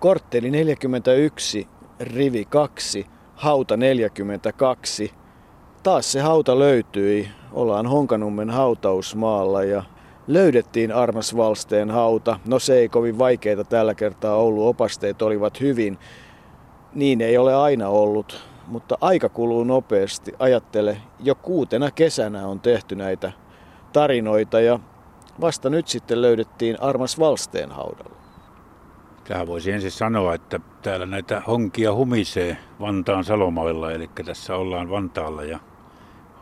Kortteli 41, rivi 2, hauta 42. Taas se hauta löytyi. Ollaan Honkanummen hautausmaalla ja löydettiin Armas Valsteen hauta. No se ei kovin vaikeita tällä kertaa ollut, opasteet olivat hyvin. Niin ei ole aina ollut, mutta aika kuluu nopeasti. Ajattele, jo kuutena kesänä on tehty näitä tarinoita ja vasta nyt sitten löydettiin Armas Valsteen haudalla. Tähän voisi ensin sanoa, että täällä näitä honkia humisee Vantaan Salomailla, eli tässä ollaan Vantaalla ja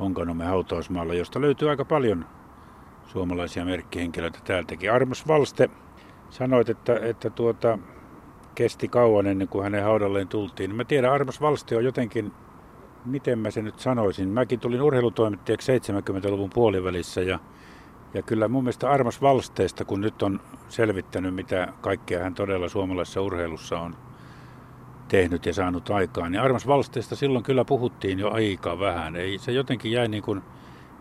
Honkanommen hautausmaalla, josta löytyy aika paljon suomalaisia merkkihenkilöitä täältäkin. Armas Valste sanoit, että, että tuota, kesti kauan ennen kuin hänen haudalleen tultiin. Mä tiedän, Armas Valste on jotenkin, miten mä sen nyt sanoisin. Mäkin tulin urheilutoimittajaksi 70-luvun puolivälissä ja, ja kyllä mun mielestä Armas Valsteesta, kun nyt on selvittänyt, mitä kaikkea hän todella suomalaisessa urheilussa on tehnyt ja saanut aikaan, niin Armas Valsteesta silloin kyllä puhuttiin jo aika vähän. Ei, se jotenkin jäi niin kuin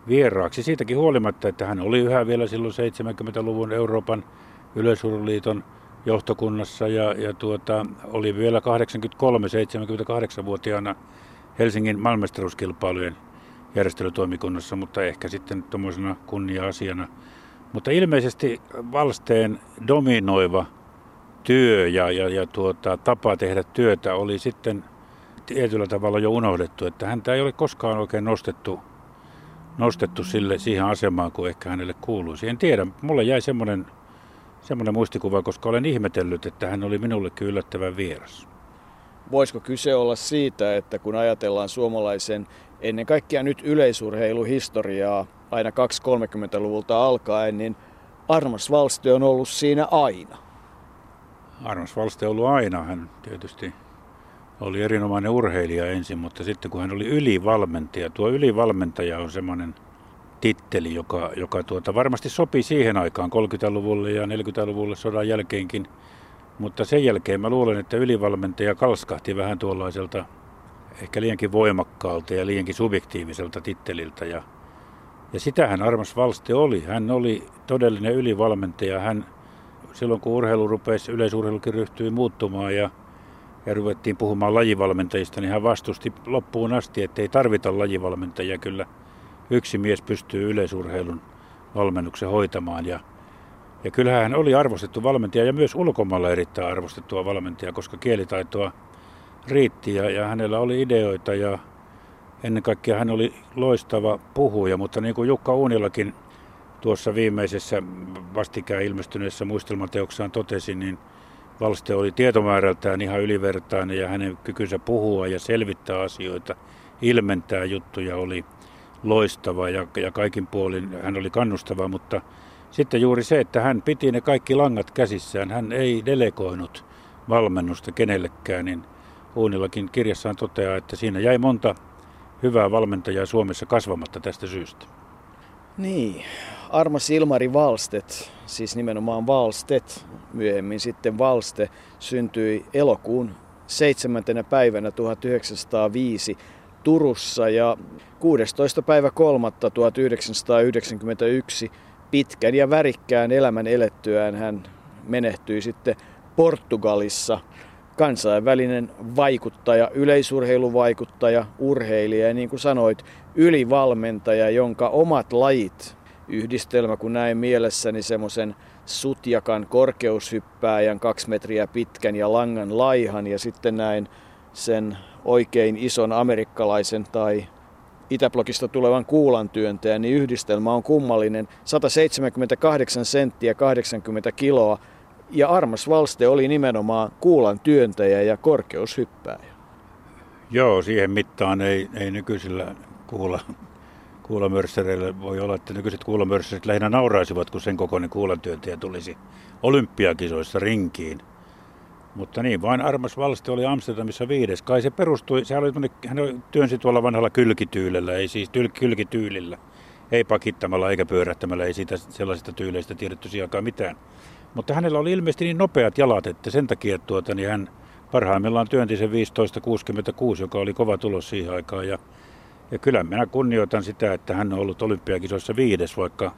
vieraaksi siitäkin huolimatta, että hän oli yhä vielä silloin 70-luvun Euroopan yleisurheiluliiton johtokunnassa ja, ja tuota, oli vielä 83-78-vuotiaana Helsingin maailmestaruuskilpailujen järjestelytoimikunnassa, mutta ehkä sitten tuommoisena kunnia-asiana. Mutta ilmeisesti Valsteen dominoiva työ ja, ja, ja tuota, tapa tehdä työtä oli sitten tietyllä tavalla jo unohdettu, että häntä ei ole koskaan oikein nostettu, nostettu sille, siihen asemaan kuin ehkä hänelle kuuluisi. En tiedä, mulle jäi semmoinen semmoinen muistikuva, koska olen ihmetellyt, että hän oli minullekin yllättävän vieras. Voisiko kyse olla siitä, että kun ajatellaan suomalaisen ennen kaikkea nyt yleisurheiluhistoriaa aina 230-luvulta alkaen, niin Armas Valste on ollut siinä aina? Armas Valste on ollut aina. Hän tietysti oli erinomainen urheilija ensin, mutta sitten kun hän oli ylivalmentaja, tuo ylivalmentaja on semmoinen – titteli, joka, joka tuota, varmasti sopii siihen aikaan 30-luvulle ja 40-luvulle sodan jälkeenkin. Mutta sen jälkeen mä luulen, että ylivalmentaja kalskahti vähän tuollaiselta ehkä liiankin voimakkaalta ja liiankin subjektiiviselta titteliltä. Ja, ja sitähän Armas Valste oli. Hän oli todellinen ylivalmentaja. Hän, silloin kun urheilu rupesi, yleisurheilukin ryhtyi muuttumaan ja, ja ruvettiin puhumaan lajivalmentajista, niin hän vastusti loppuun asti, että ei tarvita lajivalmentajia kyllä – yksi mies pystyy yleisurheilun valmennuksen hoitamaan. Ja, ja kyllähän hän oli arvostettu valmentaja ja myös ulkomailla erittäin arvostettua valmentaja, koska kielitaitoa riitti ja, ja hänellä oli ideoita ja ennen kaikkea hän oli loistava puhuja, mutta niin kuin Jukka Uunilakin tuossa viimeisessä vastikään ilmestyneessä muistelmateoksaan totesi, niin Valste oli tietomäärältään ihan ylivertainen ja hänen kykynsä puhua ja selvittää asioita, ilmentää juttuja oli loistava ja, ja kaikin puolin hän oli kannustava, mutta sitten juuri se, että hän piti ne kaikki langat käsissään, hän ei delegoinut valmennusta kenellekään, niin Uunillakin kirjassaan toteaa, että siinä jäi monta hyvää valmentajaa Suomessa kasvamatta tästä syystä. Niin, Armas Ilmari Valstet, siis nimenomaan Valstet, myöhemmin sitten Valste, syntyi elokuun 7. päivänä 1905 Turussa ja 16. päivä 3. 1991 pitkän ja värikkään elämän elettyään hän menehtyi sitten Portugalissa. Kansainvälinen vaikuttaja, yleisurheiluvaikuttaja, urheilija ja niin kuin sanoit, ylivalmentaja, jonka omat lajit, yhdistelmä kun näin mielessäni semmoisen sutjakan korkeushyppääjän, kaksi metriä pitkän ja langan laihan ja sitten näin sen oikein ison amerikkalaisen tai Itäblokista tulevan kuulantyöntäjän, niin yhdistelmä on kummallinen. 178 senttiä 80 kiloa. Ja Armas Valste oli nimenomaan kuulan työntäjä ja korkeushyppääjä. Joo, siihen mittaan ei, ei nykyisillä kuula, kuulamörssereillä voi olla, että nykyiset kuulamörsserit lähinnä nauraisivat, kun sen kokoinen kuulantyöntäjä tulisi olympiakisoissa rinkiin. Mutta niin, vain Armas Valste oli Amsterdamissa viides. Kai se perustui, se oli, hän työnsi tuolla vanhalla kylkityylellä, ei siis tyl, kylkityylillä. Ei pakittamalla eikä pyörähtämällä, ei siitä sellaisista tyyleistä tiedetty sijakaan mitään. Mutta hänellä oli ilmeisesti niin nopeat jalat, että sen takia tuota, niin hän parhaimmillaan työnti sen 15.66, joka oli kova tulos siihen aikaan. Ja, ja kyllä minä kunnioitan sitä, että hän on ollut olympiakisoissa viides, vaikka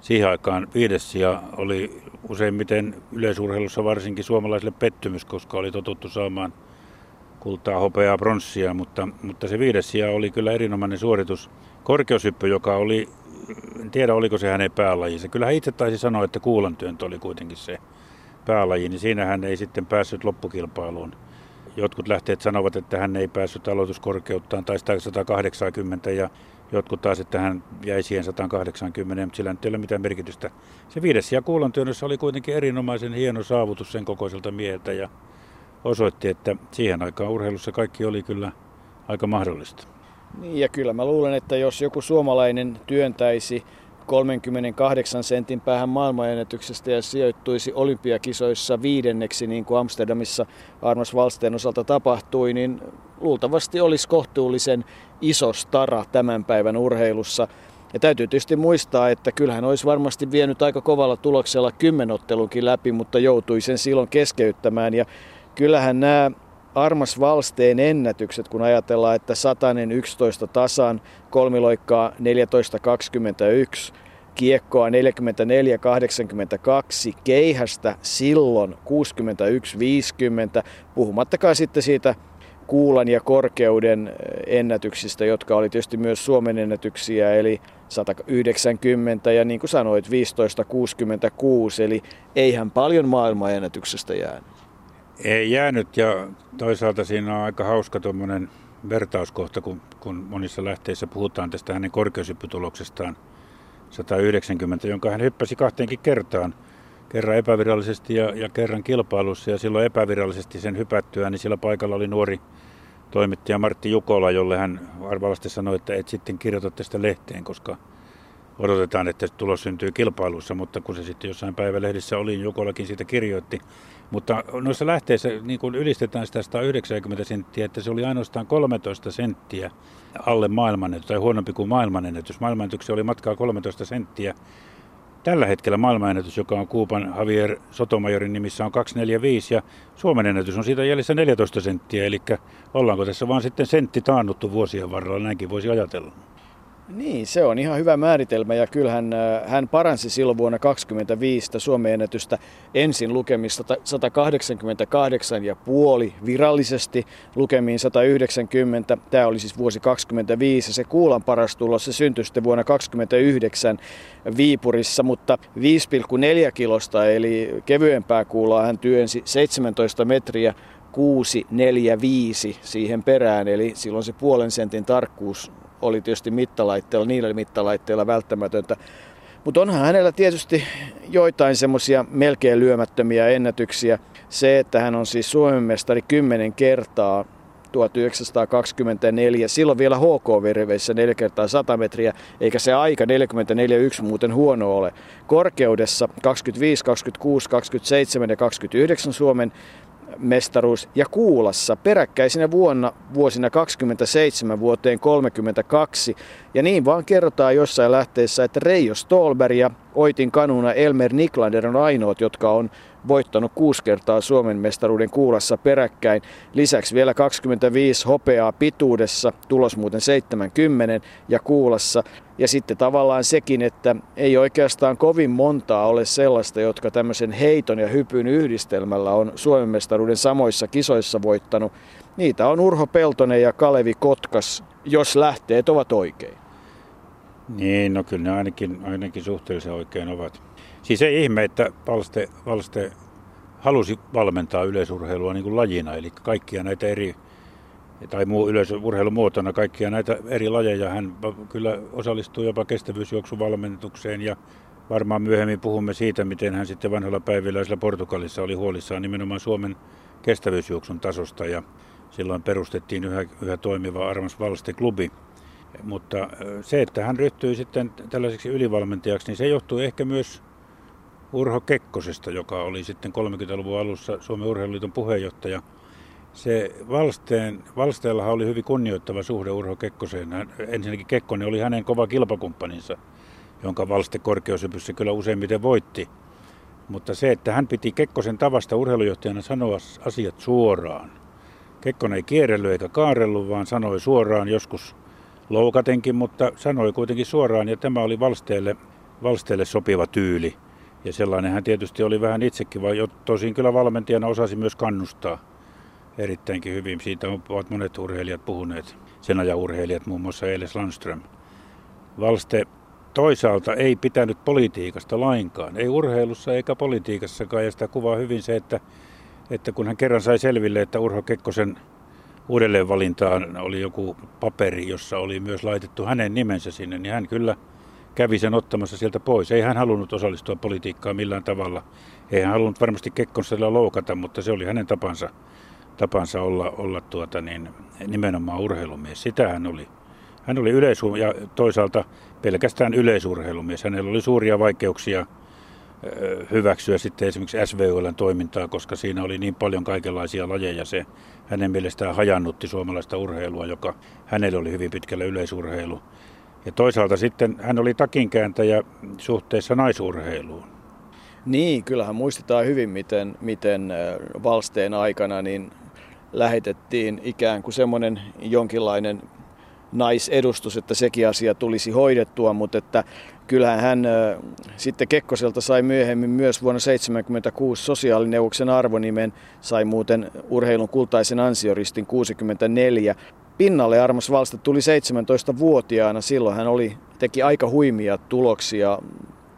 siihen aikaan viides ja oli useimmiten yleisurheilussa varsinkin suomalaisille pettymys, koska oli totuttu saamaan kultaa, hopeaa, pronssia, mutta, mutta se viides sija oli kyllä erinomainen suoritus. Korkeushyppy, joka oli, en tiedä oliko se hänen päälajinsa, kyllä hän itse taisi sanoa, että kuulantyöntö oli kuitenkin se päälaji, niin siinä hän ei sitten päässyt loppukilpailuun. Jotkut lähteet sanovat, että hän ei päässyt aloituskorkeuttaan tai 180 ja jotkut taas, että hän jäi siihen 180, mutta sillä ei ole mitään merkitystä. Se viides ja kuulantyönnössä oli kuitenkin erinomaisen hieno saavutus sen kokoiselta mieheltä ja osoitti, että siihen aikaan urheilussa kaikki oli kyllä aika mahdollista. Niin ja kyllä mä luulen, että jos joku suomalainen työntäisi 38 sentin päähän maailmanennätyksestä ja sijoittuisi olympiakisoissa viidenneksi, niin kuin Amsterdamissa Armas Valsteen osalta tapahtui, niin luultavasti olisi kohtuullisen iso stara tämän päivän urheilussa. Ja täytyy tietysti muistaa, että kyllähän olisi varmasti vienyt aika kovalla tuloksella kymmenottelunkin läpi, mutta joutui sen silloin keskeyttämään. Ja kyllähän nämä Armas Valsteen ennätykset, kun ajatellaan, että satanen 11 tasan, kolmiloikkaa 14.21, kiekkoa 44-82, keihästä silloin 61-50, puhumattakaan sitten siitä kuulan ja korkeuden eh, ennätyksistä, jotka oli tietysti myös Suomen ennätyksiä, eli 190 ja niin kuin sanoit 15-66, eli eihän paljon maailmanennätyksestä jäänyt. Ei jäänyt ja toisaalta siinä on aika hauska tuommoinen vertauskohta, kun, kun monissa lähteissä puhutaan tästä hänen korkeushyppytuloksestaan 190, jonka hän hyppäsi kahteenkin kertaan. Kerran epävirallisesti ja, ja kerran kilpailussa ja silloin epävirallisesti sen hypättyä, niin sillä paikalla oli nuori toimittaja Martti Jukola, jolle hän arvaavasti sanoi, että et sitten kirjoita tästä lehteen, koska odotetaan, että tulos syntyy kilpailussa, mutta kun se sitten jossain päivälehdissä oli, niin Jukolakin siitä kirjoitti. Mutta noissa lähteissä niin kun ylistetään sitä 190 senttiä, että se oli ainoastaan 13 senttiä alle maailmanennätys, tai huonompi kuin maailmanennätys. Maailmanennätyksen oli matkaa 13 senttiä. Tällä hetkellä maailmanennätys, joka on Kuupan Javier Sotomajorin nimissä, on 245 ja Suomen ennätys on siitä jäljessä 14 senttiä. Eli ollaanko tässä vaan sitten sentti taannuttu vuosien varrella, näinkin voisi ajatella. Niin, se on ihan hyvä määritelmä ja kyllähän äh, hän paransi silloin vuonna 2025 Suomen ennätystä ensin lukemista 188,5 virallisesti lukemiin 190. Tämä oli siis vuosi 25 ja se kuulan paras tulos se syntyi sitten vuonna 29 Viipurissa, mutta 5,4 kilosta eli kevyempää kuulaa hän työnsi 17 metriä 645 siihen perään, eli silloin se puolen sentin tarkkuus oli tietysti mittalaitteella, niillä mittalaitteilla välttämätöntä. Mutta onhan hänellä tietysti joitain semmoisia melkein lyömättömiä ennätyksiä. Se, että hän on siis Suomen mestari kymmenen kertaa 1924. Silloin vielä HK-veriveissä 4 kertaa 100 metriä, eikä se aika 44.1 muuten huono ole. Korkeudessa 25, 26, 27 ja 29 Suomen mestaruus ja Kuulassa peräkkäisinä vuonna vuosina 27 vuoteen 32. Ja niin vaan kerrotaan jossain lähteessä, että Reijo Stolberg ja Oitin kanuna Elmer Niklander on ainoat, jotka on voittanut kuusi kertaa Suomen mestaruuden kuulassa peräkkäin. Lisäksi vielä 25 hopeaa pituudessa, tulos muuten 70 ja kuulassa. Ja sitten tavallaan sekin, että ei oikeastaan kovin montaa ole sellaista, jotka tämmöisen heiton ja hypyn yhdistelmällä on Suomen mestaruuden samoissa kisoissa voittanut. Niitä on Urho Peltonen ja Kalevi Kotkas, jos lähteet ovat oikein. Niin, no kyllä ne ainakin, ainakin suhteellisen oikein ovat. Siis ei ihme, että Valste, Valste halusi valmentaa yleisurheilua niin kuin lajina, eli kaikkia näitä eri, tai muu yleisurheilumuotona, kaikkia näitä eri lajeja. Hän kyllä osallistui jopa kestävyysjuoksuvalmentukseen ja varmaan myöhemmin puhumme siitä, miten hän sitten vanhalla päivillä Portugalissa oli huolissaan nimenomaan Suomen kestävyysjuoksun tasosta ja silloin perustettiin yhä, yhä toimiva Armas Valste-klubi. Mutta se, että hän ryhtyi sitten tällaiseksi ylivalmentajaksi, niin se johtui ehkä myös Urho Kekkosesta, joka oli sitten 30-luvun alussa Suomen Urheiluliiton puheenjohtaja. Se Valsteen, Valsteellahan oli hyvin kunnioittava suhde Urho Kekkoseen. Hän, ensinnäkin Kekkonen oli hänen kova kilpakumppaninsa, jonka Valste korkeushypyssä kyllä useimmiten voitti. Mutta se, että hän piti Kekkosen tavasta urheilujohtajana sanoa asiat suoraan. Kekkonen ei kierrellyt eikä kaarellut, vaan sanoi suoraan, joskus loukatenkin, mutta sanoi kuitenkin suoraan, ja tämä oli Valsteelle Valsteelle sopiva tyyli. Ja sellainen hän tietysti oli vähän itsekin, vaan tosin kyllä valmentajana osasi myös kannustaa erittäinkin hyvin. Siitä ovat monet urheilijat puhuneet, sen ajan urheilijat, muun muassa Eiles Landström. Valste toisaalta ei pitänyt politiikasta lainkaan, ei urheilussa eikä politiikassakaan. Ja sitä kuvaa hyvin se, että, että kun hän kerran sai selville, että Urho Kekkosen uudelleenvalintaan oli joku paperi, jossa oli myös laitettu hänen nimensä sinne, niin hän kyllä kävi sen ottamassa sieltä pois. Ei hän halunnut osallistua politiikkaan millään tavalla. Ei hän halunnut varmasti Kekkosella loukata, mutta se oli hänen tapansa, tapansa olla, olla tuota niin, nimenomaan urheilumies. Sitä hän oli. Hän oli yleisu- ja toisaalta pelkästään yleisurheilumies. Hänellä oli suuria vaikeuksia hyväksyä sitten esimerkiksi SVOLn toimintaa, koska siinä oli niin paljon kaikenlaisia lajeja. Se hänen mielestään hajannutti suomalaista urheilua, joka hänelle oli hyvin pitkälle yleisurheilu. Ja toisaalta sitten hän oli takinkääntäjä suhteessa naisurheiluun. Niin, kyllähän muistetaan hyvin, miten, miten Valsteen aikana niin lähetettiin ikään kuin semmoinen jonkinlainen naisedustus, että sekin asia tulisi hoidettua, mutta että kyllähän hän sitten Kekkoselta sai myöhemmin myös vuonna 1976 sosiaalineuvoksen arvonimen, sai muuten urheilun kultaisen ansioristin 64. Pinnalle Armas Valsta tuli 17-vuotiaana, silloin hän oli, teki aika huimia tuloksia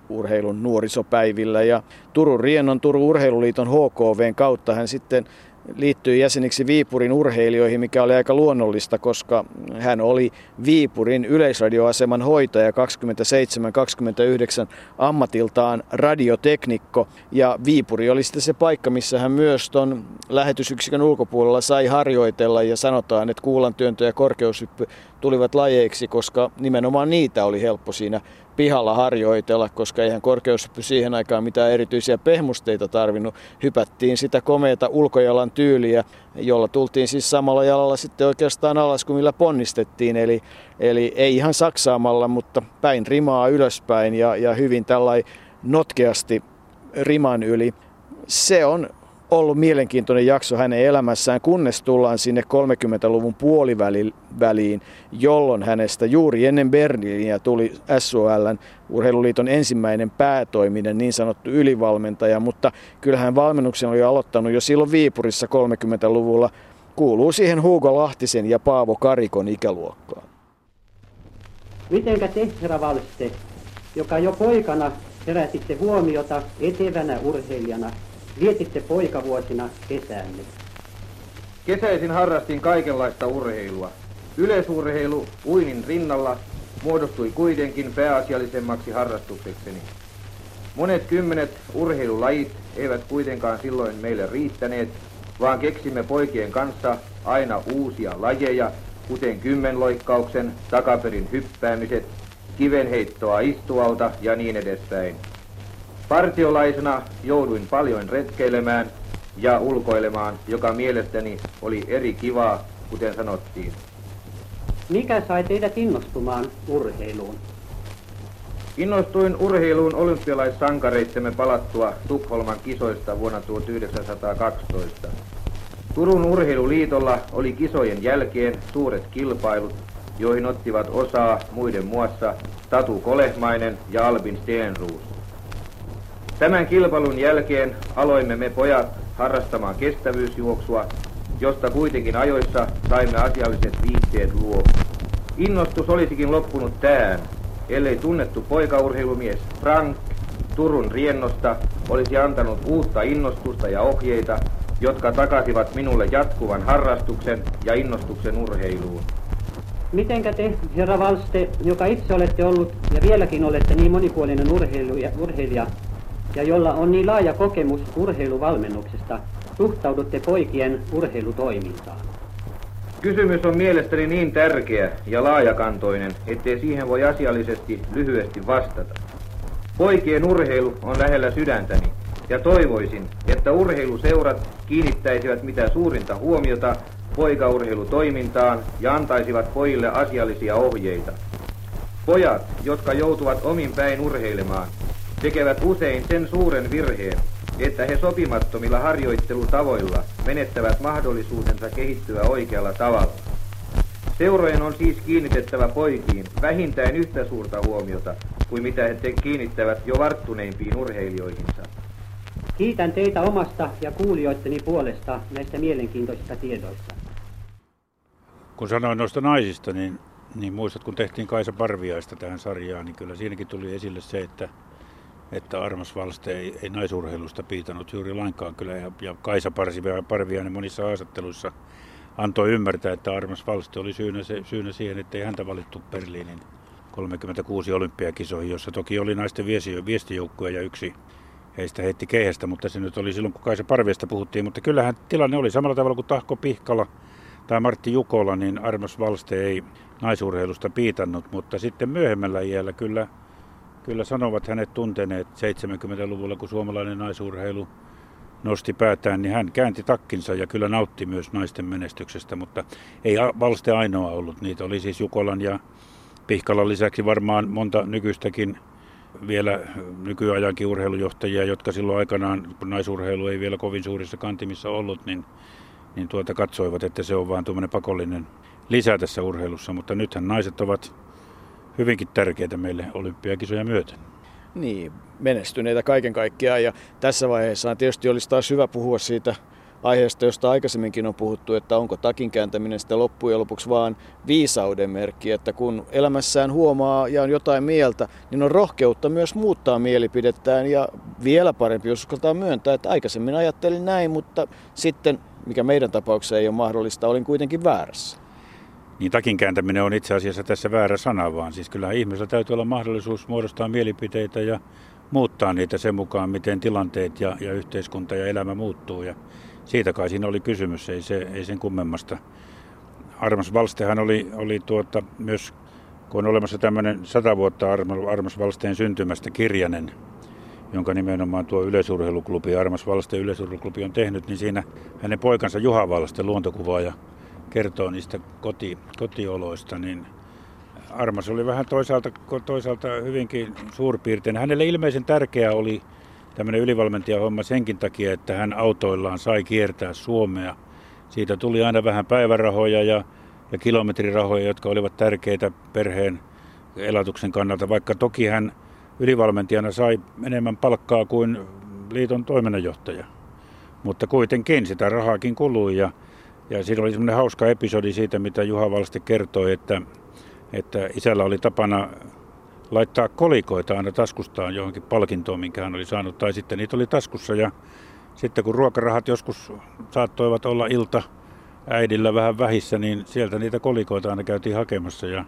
urheilun nuorisopäivillä ja Turun Riennon Turun Urheiluliiton HKVn kautta hän sitten liittyi jäseniksi Viipurin urheilijoihin, mikä oli aika luonnollista, koska hän oli Viipurin yleisradioaseman hoitaja 27-29 ammatiltaan radioteknikko. Ja Viipuri oli sitten se paikka, missä hän myös ton lähetysyksikön ulkopuolella sai harjoitella ja sanotaan, että kuulantyöntö ja korkeushyppy tulivat lajeiksi, koska nimenomaan niitä oli helppo siinä pihalla harjoitella, koska eihän korkeushyppy siihen aikaan mitään erityisiä pehmusteita tarvinnut. Hypättiin sitä komeata ulkojalan tyyliä, jolla tultiin siis samalla jalalla sitten oikeastaan alas kuin millä ponnistettiin. Eli, eli ei ihan saksaamalla, mutta päin rimaa ylöspäin ja, ja hyvin tällai notkeasti riman yli. Se on ollut mielenkiintoinen jakso hänen elämässään, kunnes tullaan sinne 30-luvun puoliväliin, jolloin hänestä juuri ennen Berliiniä tuli SOLn urheiluliiton ensimmäinen päätoiminen niin sanottu ylivalmentaja, mutta kyllähän valmennuksen oli aloittanut jo silloin Viipurissa 30-luvulla. Kuuluu siihen Hugo Lahtisen ja Paavo Karikon ikäluokkaan. Mitenkä te, herra Valste, joka jo poikana herätitte huomiota etevänä urheilijana Vietitte poikavuosina kesänne? Kesäisin harrastin kaikenlaista urheilua. Yleisurheilu uinin rinnalla muodostui kuitenkin pääasiallisemmaksi harrastuksekseni. Monet kymmenet urheilulajit eivät kuitenkaan silloin meille riittäneet, vaan keksimme poikien kanssa aina uusia lajeja, kuten kymmenloikkauksen, takaperin hyppäämiset, kivenheittoa istualta ja niin edespäin. Partiolaisena jouduin paljon retkeilemään ja ulkoilemaan, joka mielestäni oli eri kivaa, kuten sanottiin. Mikä sai teidät innostumaan urheiluun? Innostuin urheiluun olympialaissankareittemme palattua Tukholman kisoista vuonna 1912. Turun urheiluliitolla oli kisojen jälkeen suuret kilpailut, joihin ottivat osaa muiden muassa Tatu Kolehmainen ja Albin Steenruus. Tämän kilpailun jälkeen aloimme me pojat harrastamaan kestävyysjuoksua, josta kuitenkin ajoissa saimme asialliset viitteet luo. Innostus olisikin loppunut tähän, ellei tunnettu poikaurheilumies Frank Turun riennosta olisi antanut uutta innostusta ja ohjeita, jotka takasivat minulle jatkuvan harrastuksen ja innostuksen urheiluun. Mitenkä te, herra Valste, joka itse olette ollut ja vieläkin olette niin monipuolinen urheilija, urheilija ja jolla on niin laaja kokemus urheiluvalmennuksesta, suhtaudutte poikien urheilutoimintaan? Kysymys on mielestäni niin tärkeä ja laajakantoinen, ettei siihen voi asiallisesti lyhyesti vastata. Poikien urheilu on lähellä sydäntäni ja toivoisin, että urheiluseurat kiinnittäisivät mitä suurinta huomiota poikaurheilutoimintaan ja antaisivat pojille asiallisia ohjeita. Pojat, jotka joutuvat omin päin urheilemaan, tekevät usein sen suuren virheen, että he sopimattomilla harjoittelutavoilla menettävät mahdollisuutensa kehittyä oikealla tavalla. Seurojen on siis kiinnitettävä poikiin vähintään yhtä suurta huomiota kuin mitä he kiinnittävät jo varttuneimpiin urheilijoihinsa. Kiitän teitä omasta ja kuulijoitteni puolesta näistä mielenkiintoisista tiedoista. Kun sanoin noista naisista, niin, niin muistat, kun tehtiin Kaisa Parviaista tähän sarjaan, niin kyllä siinäkin tuli esille se, että, että Armas Valste ei, ei naisurheilusta piitannut juuri lainkaan kyllä. Ja, ja Kaisa Parviainen monissa haastatteluissa antoi ymmärtää, että Armas Valste oli syynä, se, syynä siihen, että ei häntä valittu Berliinin 36 olympiakisoihin, jossa toki oli naisten viestijoukkue ja yksi heistä heitti keihästä, mutta se nyt oli silloin, kun Kaisa Parviasta puhuttiin. Mutta kyllähän tilanne oli samalla tavalla kuin Tahko Pihkala tai Martti Jukola, niin Armas Valste ei naisurheilusta piitannut, mutta sitten myöhemmällä iällä kyllä, kyllä sanovat hänet tunteneet 70-luvulla, kun suomalainen naisurheilu nosti päätään, niin hän käänti takkinsa ja kyllä nautti myös naisten menestyksestä, mutta ei Valste ainoa ollut. Niitä oli siis Jukolan ja Pihkalan lisäksi varmaan monta nykyistäkin vielä nykyajankin urheilujohtajia, jotka silloin aikanaan, kun naisurheilu ei vielä kovin suurissa kantimissa ollut, niin, niin tuota katsoivat, että se on vain tuommoinen pakollinen lisä tässä urheilussa. Mutta nythän naiset ovat hyvinkin tärkeitä meille olympiakisoja myöten. Niin, menestyneitä kaiken kaikkiaan. Ja tässä vaiheessa tietysti olisi taas hyvä puhua siitä aiheesta, josta aikaisemminkin on puhuttu, että onko takin kääntäminen sitten loppujen lopuksi vaan viisauden merkki, että kun elämässään huomaa ja on jotain mieltä, niin on rohkeutta myös muuttaa mielipidettään ja vielä parempi, jos uskaltaa myöntää, että aikaisemmin ajattelin näin, mutta sitten, mikä meidän tapauksessa ei ole mahdollista, olin kuitenkin väärässä. Niin takin kääntäminen on itse asiassa tässä väärä sana, vaan siis kyllä ihmisellä täytyy olla mahdollisuus muodostaa mielipiteitä ja muuttaa niitä sen mukaan, miten tilanteet ja, ja yhteiskunta ja elämä muuttuu. Ja siitä kai siinä oli kysymys, ei, se, ei sen kummemmasta. Armas Valstehan oli, oli tuota, myös, kun on olemassa tämmöinen sata vuotta Armas Valsteen syntymästä kirjanen, jonka nimenomaan tuo yleisurheiluklubi, Armas Valsteen yleisurheiluklubi on tehnyt, niin siinä hänen poikansa Juha Valste, luontokuvaaja, kertoo niistä koti, kotioloista, niin Armas oli vähän toisaalta, toisaalta hyvinkin suurpiirteinen. Hänelle ilmeisen tärkeää oli tämmöinen ylivalmentajahomma senkin takia, että hän autoillaan sai kiertää Suomea. Siitä tuli aina vähän päivärahoja ja, ja kilometrirahoja, jotka olivat tärkeitä perheen elatuksen kannalta, vaikka toki hän ylivalmentajana sai enemmän palkkaa kuin liiton toiminnanjohtaja. Mutta kuitenkin sitä rahaakin kului ja, ja siinä oli semmoinen hauska episodi siitä, mitä Juha Valsti kertoi, että, että isällä oli tapana laittaa kolikoita aina taskustaan johonkin palkintoon, minkä hän oli saanut, tai sitten niitä oli taskussa. Ja sitten kun ruokarahat joskus saattoivat olla ilta äidillä vähän vähissä, niin sieltä niitä kolikoita aina käytiin hakemassa. Ja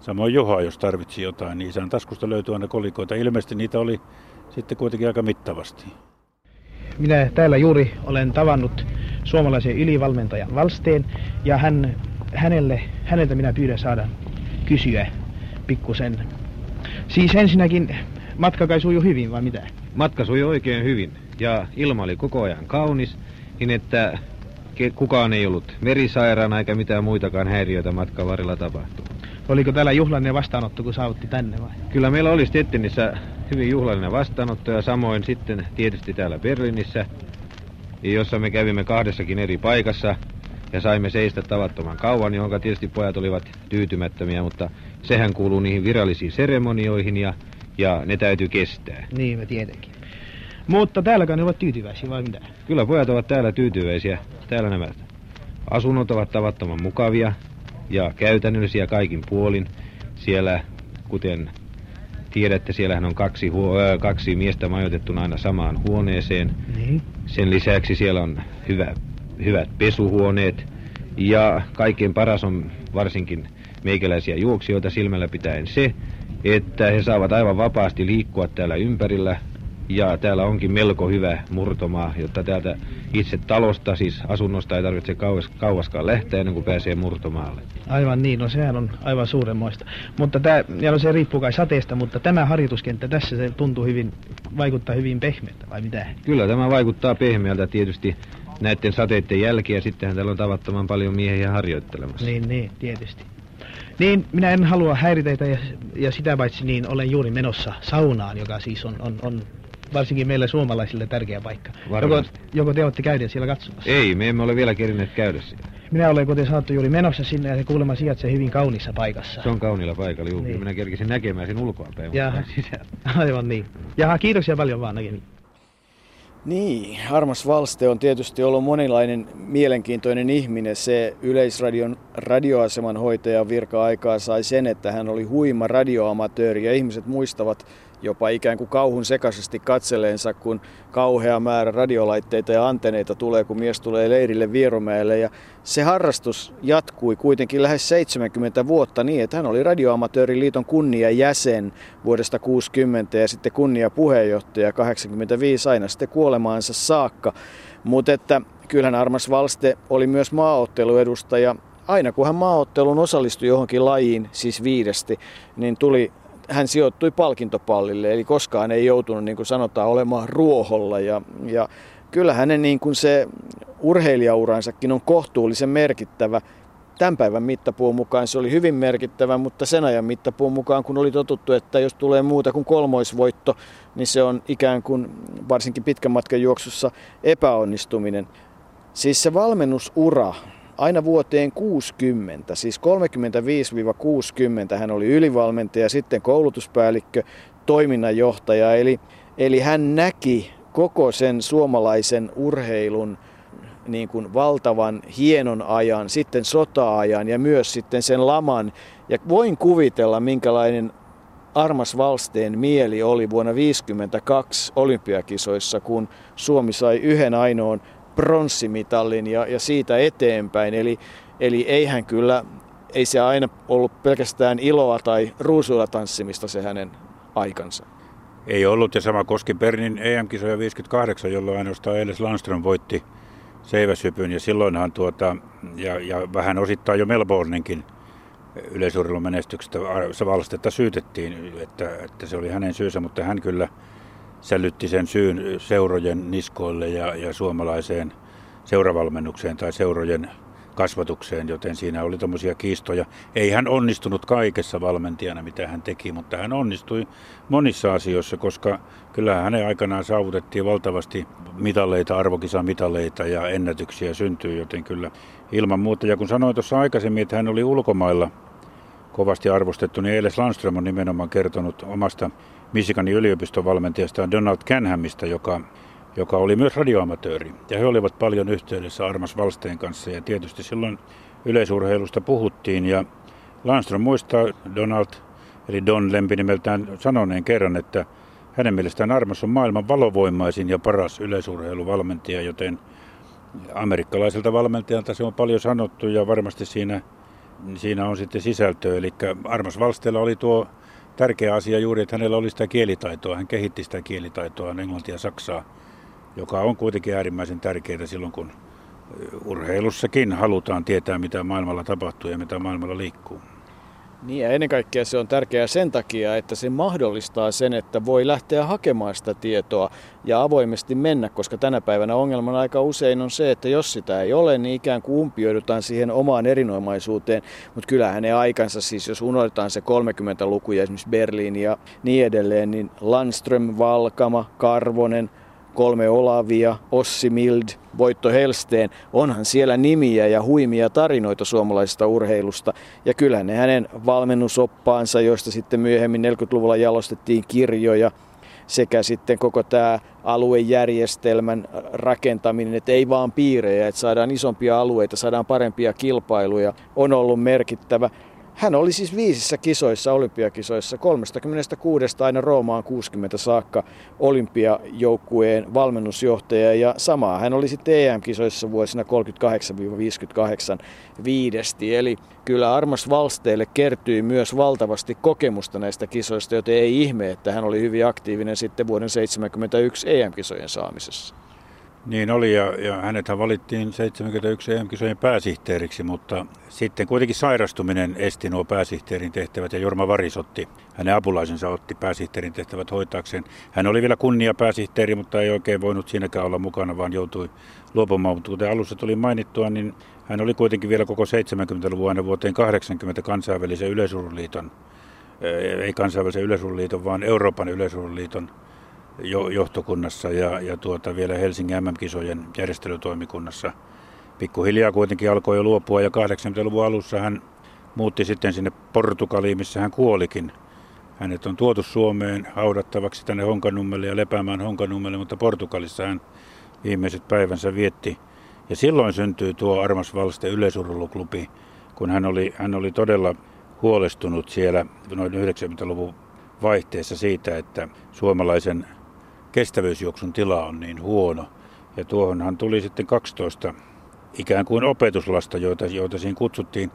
samoin Juha, jos tarvitsi jotain, niin isän taskusta löytyi aina kolikoita. Ilmeisesti niitä oli sitten kuitenkin aika mittavasti. Minä täällä juuri olen tavannut suomalaisen ylivalmentajan Valsteen ja hän, hänelle, häneltä minä pyydän saada kysyä pikkusen Siis ensinnäkin matka kai sujui hyvin vai mitä? Matka sujui oikein hyvin ja ilma oli koko ajan kaunis, niin että kukaan ei ollut merisairaana eikä mitään muitakaan häiriöitä matkan varrella tapahtunut. Oliko täällä juhlallinen vastaanotto, kun saavutti tänne vai? Kyllä meillä oli Stettinissä hyvin juhlallinen vastaanotto ja samoin sitten tietysti täällä Berliinissä, jossa me kävimme kahdessakin eri paikassa ja saimme seistä tavattoman kauan, jonka tietysti pojat olivat tyytymättömiä, mutta sehän kuuluu niihin virallisiin seremonioihin ja, ja ne täytyy kestää. Niin, me tietenkin. Mutta täälläkään ne ovat tyytyväisiä vai mitä? Kyllä pojat ovat täällä tyytyväisiä. Täällä nämä asunnot ovat tavattoman mukavia ja käytännöllisiä kaikin puolin. Siellä, kuten tiedätte, siellähän on kaksi, huo- äh, kaksi miestä majoitettuna aina samaan huoneeseen. Niin. Sen lisäksi siellä on hyvä, hyvät pesuhuoneet ja kaikkein paras on varsinkin meikäläisiä juoksijoita silmällä pitäen se, että he saavat aivan vapaasti liikkua täällä ympärillä. Ja täällä onkin melko hyvä murtomaa, jotta täältä itse talosta, siis asunnosta ei tarvitse kauas, kauaskaan lähteä ennen kuin pääsee murtomaalle. Aivan niin, no sehän on aivan suuremmoista. Mutta tämä, ja no se riippuu kai sateesta, mutta tämä harjoituskenttä tässä se tuntuu hyvin, vaikuttaa hyvin pehmeältä, vai mitä? Kyllä tämä vaikuttaa pehmeältä tietysti näiden sateiden jälkiä. Sittenhän täällä on tavattoman paljon miehiä harjoittelemassa. Niin, niin, tietysti. Niin, minä en halua häiritä ja, ja sitä paitsi niin olen juuri menossa saunaan, joka siis on, on, on varsinkin meille suomalaisille tärkeä paikka. Joko, joko te olette käyneet siellä katsomassa? Ei, me emme ole vielä kerineet käydä siellä. minä olen kuten sanottu juuri menossa sinne ja se kuulemma sijaitsee hyvin kaunissa paikassa. Se on kaunilla paikalla, juu. Niin. Minä kerkisin näkemään sen ulkoapäin, mutta Jaha. Aivan niin. Jaha, kiitoksia paljon vaan näkemiin. Niin, Armas Valste on tietysti ollut monilainen mielenkiintoinen ihminen. Se Yleisradion radioaseman hoitajan virka-aikaa sai sen, että hän oli huima radioamatööri ja ihmiset muistavat jopa ikään kuin kauhun sekaisesti katseleensa, kun kauhea määrä radiolaitteita ja anteneita tulee, kun mies tulee leirille Vierumäelle. Ja se harrastus jatkui kuitenkin lähes 70 vuotta niin, että hän oli Radioamatööriliiton kunniajäsen vuodesta 60 ja sitten kunniapuheenjohtaja 85 aina sitten kuolemaansa saakka. Mutta että kyllähän Armas Valste oli myös maaotteluedustaja. Aina kun hän maaotteluun osallistui johonkin lajiin, siis viidesti, niin tuli hän sijoittui palkintopallille, eli koskaan ei joutunut, niin kuin sanotaan, olemaan ruoholla. Ja, ja kyllä hänen niin kuin se urheilijauransakin on kohtuullisen merkittävä. Tämän päivän mittapuun mukaan se oli hyvin merkittävä, mutta sen ajan mittapuun mukaan, kun oli totuttu, että jos tulee muuta kuin kolmoisvoitto, niin se on ikään kuin varsinkin pitkän matkan juoksussa epäonnistuminen. Siis se valmennusura aina vuoteen 60, siis 35-60 hän oli ylivalmentaja, sitten koulutuspäällikkö, toiminnanjohtaja, eli, eli hän näki koko sen suomalaisen urheilun niin kuin valtavan hienon ajan, sitten sota-ajan ja myös sitten sen laman. Ja voin kuvitella, minkälainen Armas Valsteen mieli oli vuonna 1952 olympiakisoissa, kun Suomi sai yhden ainoan pronssimitalin ja, ja siitä eteenpäin. Eli, eli eihän kyllä, ei se aina ollut pelkästään iloa tai ruusuilla tanssimista se hänen aikansa. Ei ollut, ja sama koski Bernin EM-kisoja 58, jolloin ainoastaan Eiles Landström voitti seiväsypyn, ja silloinhan tuota, ja, ja vähän osittain jo Melbourneinkin yleisurheilun menestyksestä Valstetta syytettiin, että, että se oli hänen syynsä, mutta hän kyllä sälytti sen syyn seurojen niskoille ja, ja suomalaiseen seuravalmennukseen tai seurojen kasvatukseen, joten siinä oli tuommoisia kiistoja. Ei hän onnistunut kaikessa valmentajana, mitä hän teki, mutta hän onnistui monissa asioissa, koska kyllä hänen aikanaan saavutettiin valtavasti mitaleita, arvokisamitaleita ja ennätyksiä syntyy, joten kyllä ilman muuta. Ja kun sanoin tuossa aikaisemmin, että hän oli ulkomailla kovasti arvostettu, niin Eiles Landström on nimenomaan kertonut omasta Michiganin yliopiston valmentajasta Donald Canhamista, joka, joka oli myös radioamatööri. Ja he olivat paljon yhteydessä Armas Valsteen kanssa ja tietysti silloin yleisurheilusta puhuttiin. Ja Landström muistaa Donald, eli Don lempinimeltään sanoneen kerran, että hänen mielestään Armas on maailman valovoimaisin ja paras yleisurheiluvalmentaja, joten amerikkalaiselta valmentajalta se on paljon sanottu ja varmasti siinä, siinä on sitten sisältöä. Eli Armas Valsteella oli tuo tärkeä asia juuri, että hänellä oli sitä kielitaitoa. Hän kehitti sitä kielitaitoa, englantia ja saksaa, joka on kuitenkin äärimmäisen tärkeää silloin, kun urheilussakin halutaan tietää, mitä maailmalla tapahtuu ja mitä maailmalla liikkuu. Niin ja ennen kaikkea se on tärkeää sen takia, että se mahdollistaa sen, että voi lähteä hakemaan sitä tietoa ja avoimesti mennä, koska tänä päivänä ongelman aika usein on se, että jos sitä ei ole, niin ikään kuin umpioidutaan siihen omaan erinomaisuuteen. Mutta kyllähän ne aikansa, siis jos unohdetaan se 30-luku ja esimerkiksi Berliini ja niin edelleen, niin Landström, Valkama, Karvonen, kolme Olavia, Ossi Mild, Voitto Helsteen, onhan siellä nimiä ja huimia tarinoita suomalaisesta urheilusta. Ja kyllä ne hänen valmennusoppaansa, joista sitten myöhemmin 40-luvulla jalostettiin kirjoja, sekä sitten koko tämä aluejärjestelmän rakentaminen, että ei vaan piirejä, että saadaan isompia alueita, saadaan parempia kilpailuja, on ollut merkittävä. Hän oli siis viisissä kisoissa, olympiakisoissa, 36 aina Roomaan 60 saakka olympiajoukkueen valmennusjohtaja ja samaa hän oli sitten EM-kisoissa vuosina 38-58 viidesti. Eli kyllä Armas Valsteelle kertyi myös valtavasti kokemusta näistä kisoista, joten ei ihme, että hän oli hyvin aktiivinen sitten vuoden 1971 EM-kisojen saamisessa. Niin oli, ja, ja hänethän valittiin 71 EM-kisojen pääsihteeriksi, mutta sitten kuitenkin sairastuminen esti nuo pääsihteerin tehtävät, ja Jorma Varis otti, hänen apulaisensa otti pääsihteerin tehtävät hoitaakseen. Hän oli vielä kunnia pääsihteeri, mutta ei oikein voinut siinäkään olla mukana, vaan joutui luopumaan. Mutta kuten alussa tuli mainittua, niin hän oli kuitenkin vielä koko 70-luvun aina vuoteen 80 kansainvälisen yleisurliiton, ei kansainvälisen yleisurliiton, vaan Euroopan yleisurliiton johtokunnassa ja, ja tuota vielä Helsingin MM-kisojen järjestelytoimikunnassa pikkuhiljaa kuitenkin alkoi jo luopua ja 80-luvun alussa hän muutti sitten sinne Portugaliin, missä hän kuolikin. Hänet on tuotu Suomeen haudattavaksi tänne Honkanummelle ja lepäämään Honkanummelle, mutta Portugalissa hän viimeiset päivänsä vietti. Ja silloin syntyi tuo Armas Valste yleisurheiluklubi, kun hän oli, hän oli todella huolestunut siellä noin 90-luvun vaihteessa siitä, että suomalaisen kestävyysjuoksun tila on niin huono. Ja tuohonhan tuli sitten 12 ikään kuin opetuslasta, joita, joita siinä kutsuttiin.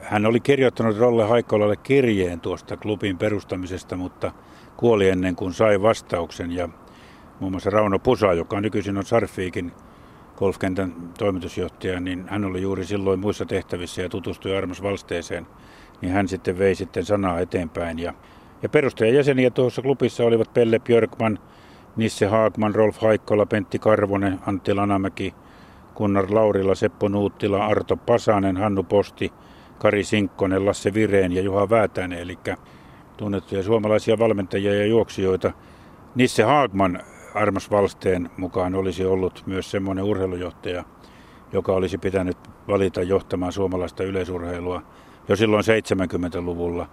Hän oli kirjoittanut Rolle Haikkolalle kirjeen tuosta klubin perustamisesta, mutta kuoli ennen kuin sai vastauksen. Ja muun muassa Rauno Pusa, joka nykyisin on Sarfiikin golfkentän toimitusjohtaja, niin hän oli juuri silloin muissa tehtävissä ja tutustui Armas Valsteeseen, niin hän sitten vei sitten sanaa eteenpäin. Ja, ja perustajajäseniä tuossa klubissa olivat Pelle Björkman, Nisse Haagman, Rolf Haikkola, Pentti Karvonen, Antti Lanamäki, Gunnar Laurila, Seppo Nuuttila, Arto Pasanen, Hannu Posti, Kari Sinkkonen, Lasse Vireen ja Juha Väätäinen, eli tunnettuja suomalaisia valmentajia ja juoksijoita. Nisse Haagman Armas Valsteen mukaan olisi ollut myös semmoinen urheilujohtaja, joka olisi pitänyt valita johtamaan suomalaista yleisurheilua jo silloin 70-luvulla.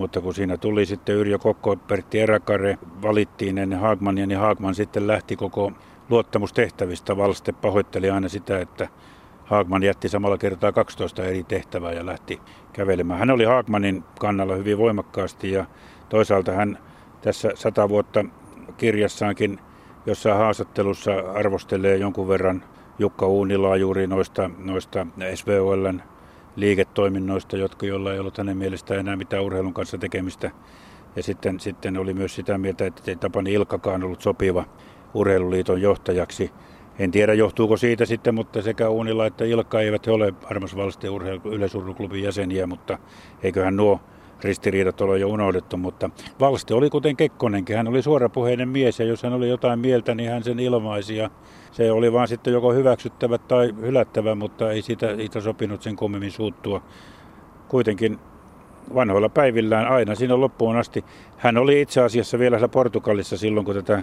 Mutta kun siinä tuli sitten Yrjö Kokko, Pertti Eräkare valittiin ennen Haagmania, niin Haagman sitten lähti koko luottamustehtävistä. Valste pahoitteli aina sitä, että Haagman jätti samalla kertaa 12 eri tehtävää ja lähti kävelemään. Hän oli Haagmanin kannalla hyvin voimakkaasti ja toisaalta hän tässä sata vuotta kirjassaankin jossain haastattelussa arvostelee jonkun verran Jukka Uunilaa juuri noista, noista SVOLn liiketoiminnoista, jotka jolla ei ollut hänen mielestään enää mitään urheilun kanssa tekemistä. Ja sitten, sitten oli myös sitä mieltä, että ei Tapani Ilkkakaan ollut sopiva urheiluliiton johtajaksi. En tiedä johtuuko siitä sitten, mutta sekä Uunila että Ilkka eivät ole Armas Valsteen yleisurheiluklubin jäseniä, mutta eiköhän nuo ristiriidat ole jo unohdettu, mutta Valste oli kuten Kekkonenkin, hän oli suorapuheinen mies ja jos hän oli jotain mieltä, niin hän sen ilmaisi ja se oli vaan sitten joko hyväksyttävä tai hylättävä, mutta ei siitä, siitä sopinut sen kummemmin suuttua. Kuitenkin vanhoilla päivillään aina siinä loppuun asti. Hän oli itse asiassa vielä Portugalissa silloin, kun tätä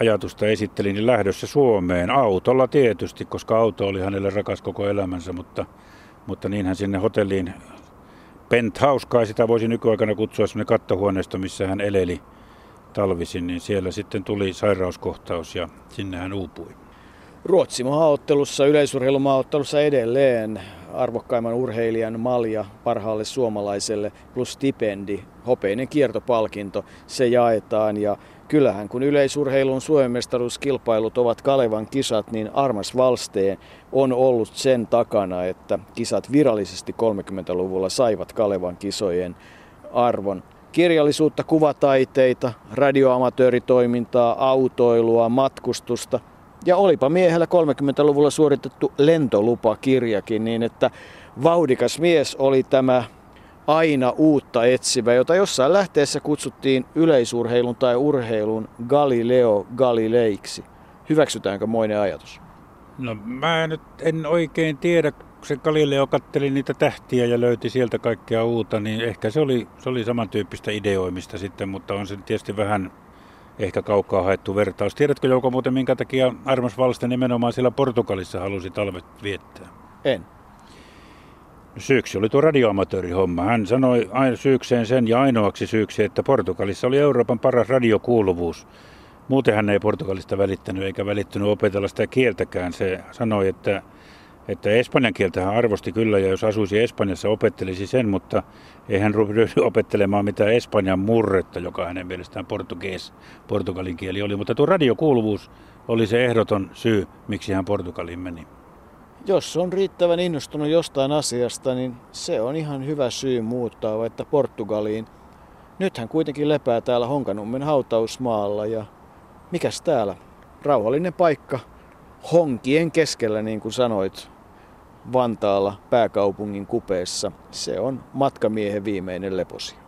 ajatusta esitteli, niin lähdössä Suomeen autolla tietysti, koska auto oli hänelle rakas koko elämänsä, mutta, mutta niin hän sinne hotelliin penthouse, kai sitä voisi nykyaikana kutsua semmoinen kattohuoneisto, missä hän eleli talvisin, niin siellä sitten tuli sairauskohtaus ja sinne hän uupui. Ruotsin maaottelussa, yleisurheilumaaottelussa edelleen arvokkaimman urheilijan malja parhaalle suomalaiselle plus stipendi, hopeinen kiertopalkinto, se jaetaan ja kyllähän kun yleisurheilun suomestaruuskilpailut ovat Kalevan kisat, niin Armas Valsteen on ollut sen takana, että kisat virallisesti 30-luvulla saivat Kalevan kisojen arvon. Kirjallisuutta, kuvataiteita, radioamatööritoimintaa, autoilua, matkustusta ja olipa miehellä 30-luvulla suoritettu lentolupakirjakin niin, että vauhdikas mies oli tämä aina uutta etsivä, jota jossain lähteessä kutsuttiin yleisurheilun tai urheilun Galileo Galileiksi. Hyväksytäänkö moinen ajatus? No mä nyt en oikein tiedä, kun se Galileo katteli niitä tähtiä ja löyti sieltä kaikkea uutta, niin ehkä se oli, se oli samantyyppistä ideoimista sitten, mutta on se tietysti vähän ehkä kaukaa haettu vertaus. Tiedätkö Jouko muuten, minkä takia Armas Valste nimenomaan siellä Portugalissa halusi talvet viettää? En. Syyksi oli tuo radioamatöörihomma. Hän sanoi aina syykseen sen ja ainoaksi syyksi, että Portugalissa oli Euroopan paras radiokuuluvuus. Muuten hän ei Portugalista välittänyt eikä välittynyt opetella sitä kieltäkään. Se sanoi, että, että espanjan kieltä hän arvosti kyllä ja jos asuisi Espanjassa opettelisi sen, mutta ei hän ryhdy opettelemaan mitään Espanjan murretta, joka hänen mielestään portugees, portugalin kieli oli. Mutta tuo radiokuuluvuus oli se ehdoton syy, miksi hän Portugaliin meni jos on riittävän innostunut jostain asiasta, niin se on ihan hyvä syy muuttaa vaikka Portugaliin. Nyt hän kuitenkin lepää täällä Honkanummen hautausmaalla ja mikäs täällä? Rauhallinen paikka honkien keskellä, niin kuin sanoit, Vantaalla pääkaupungin kupeessa. Se on matkamiehen viimeinen leposi.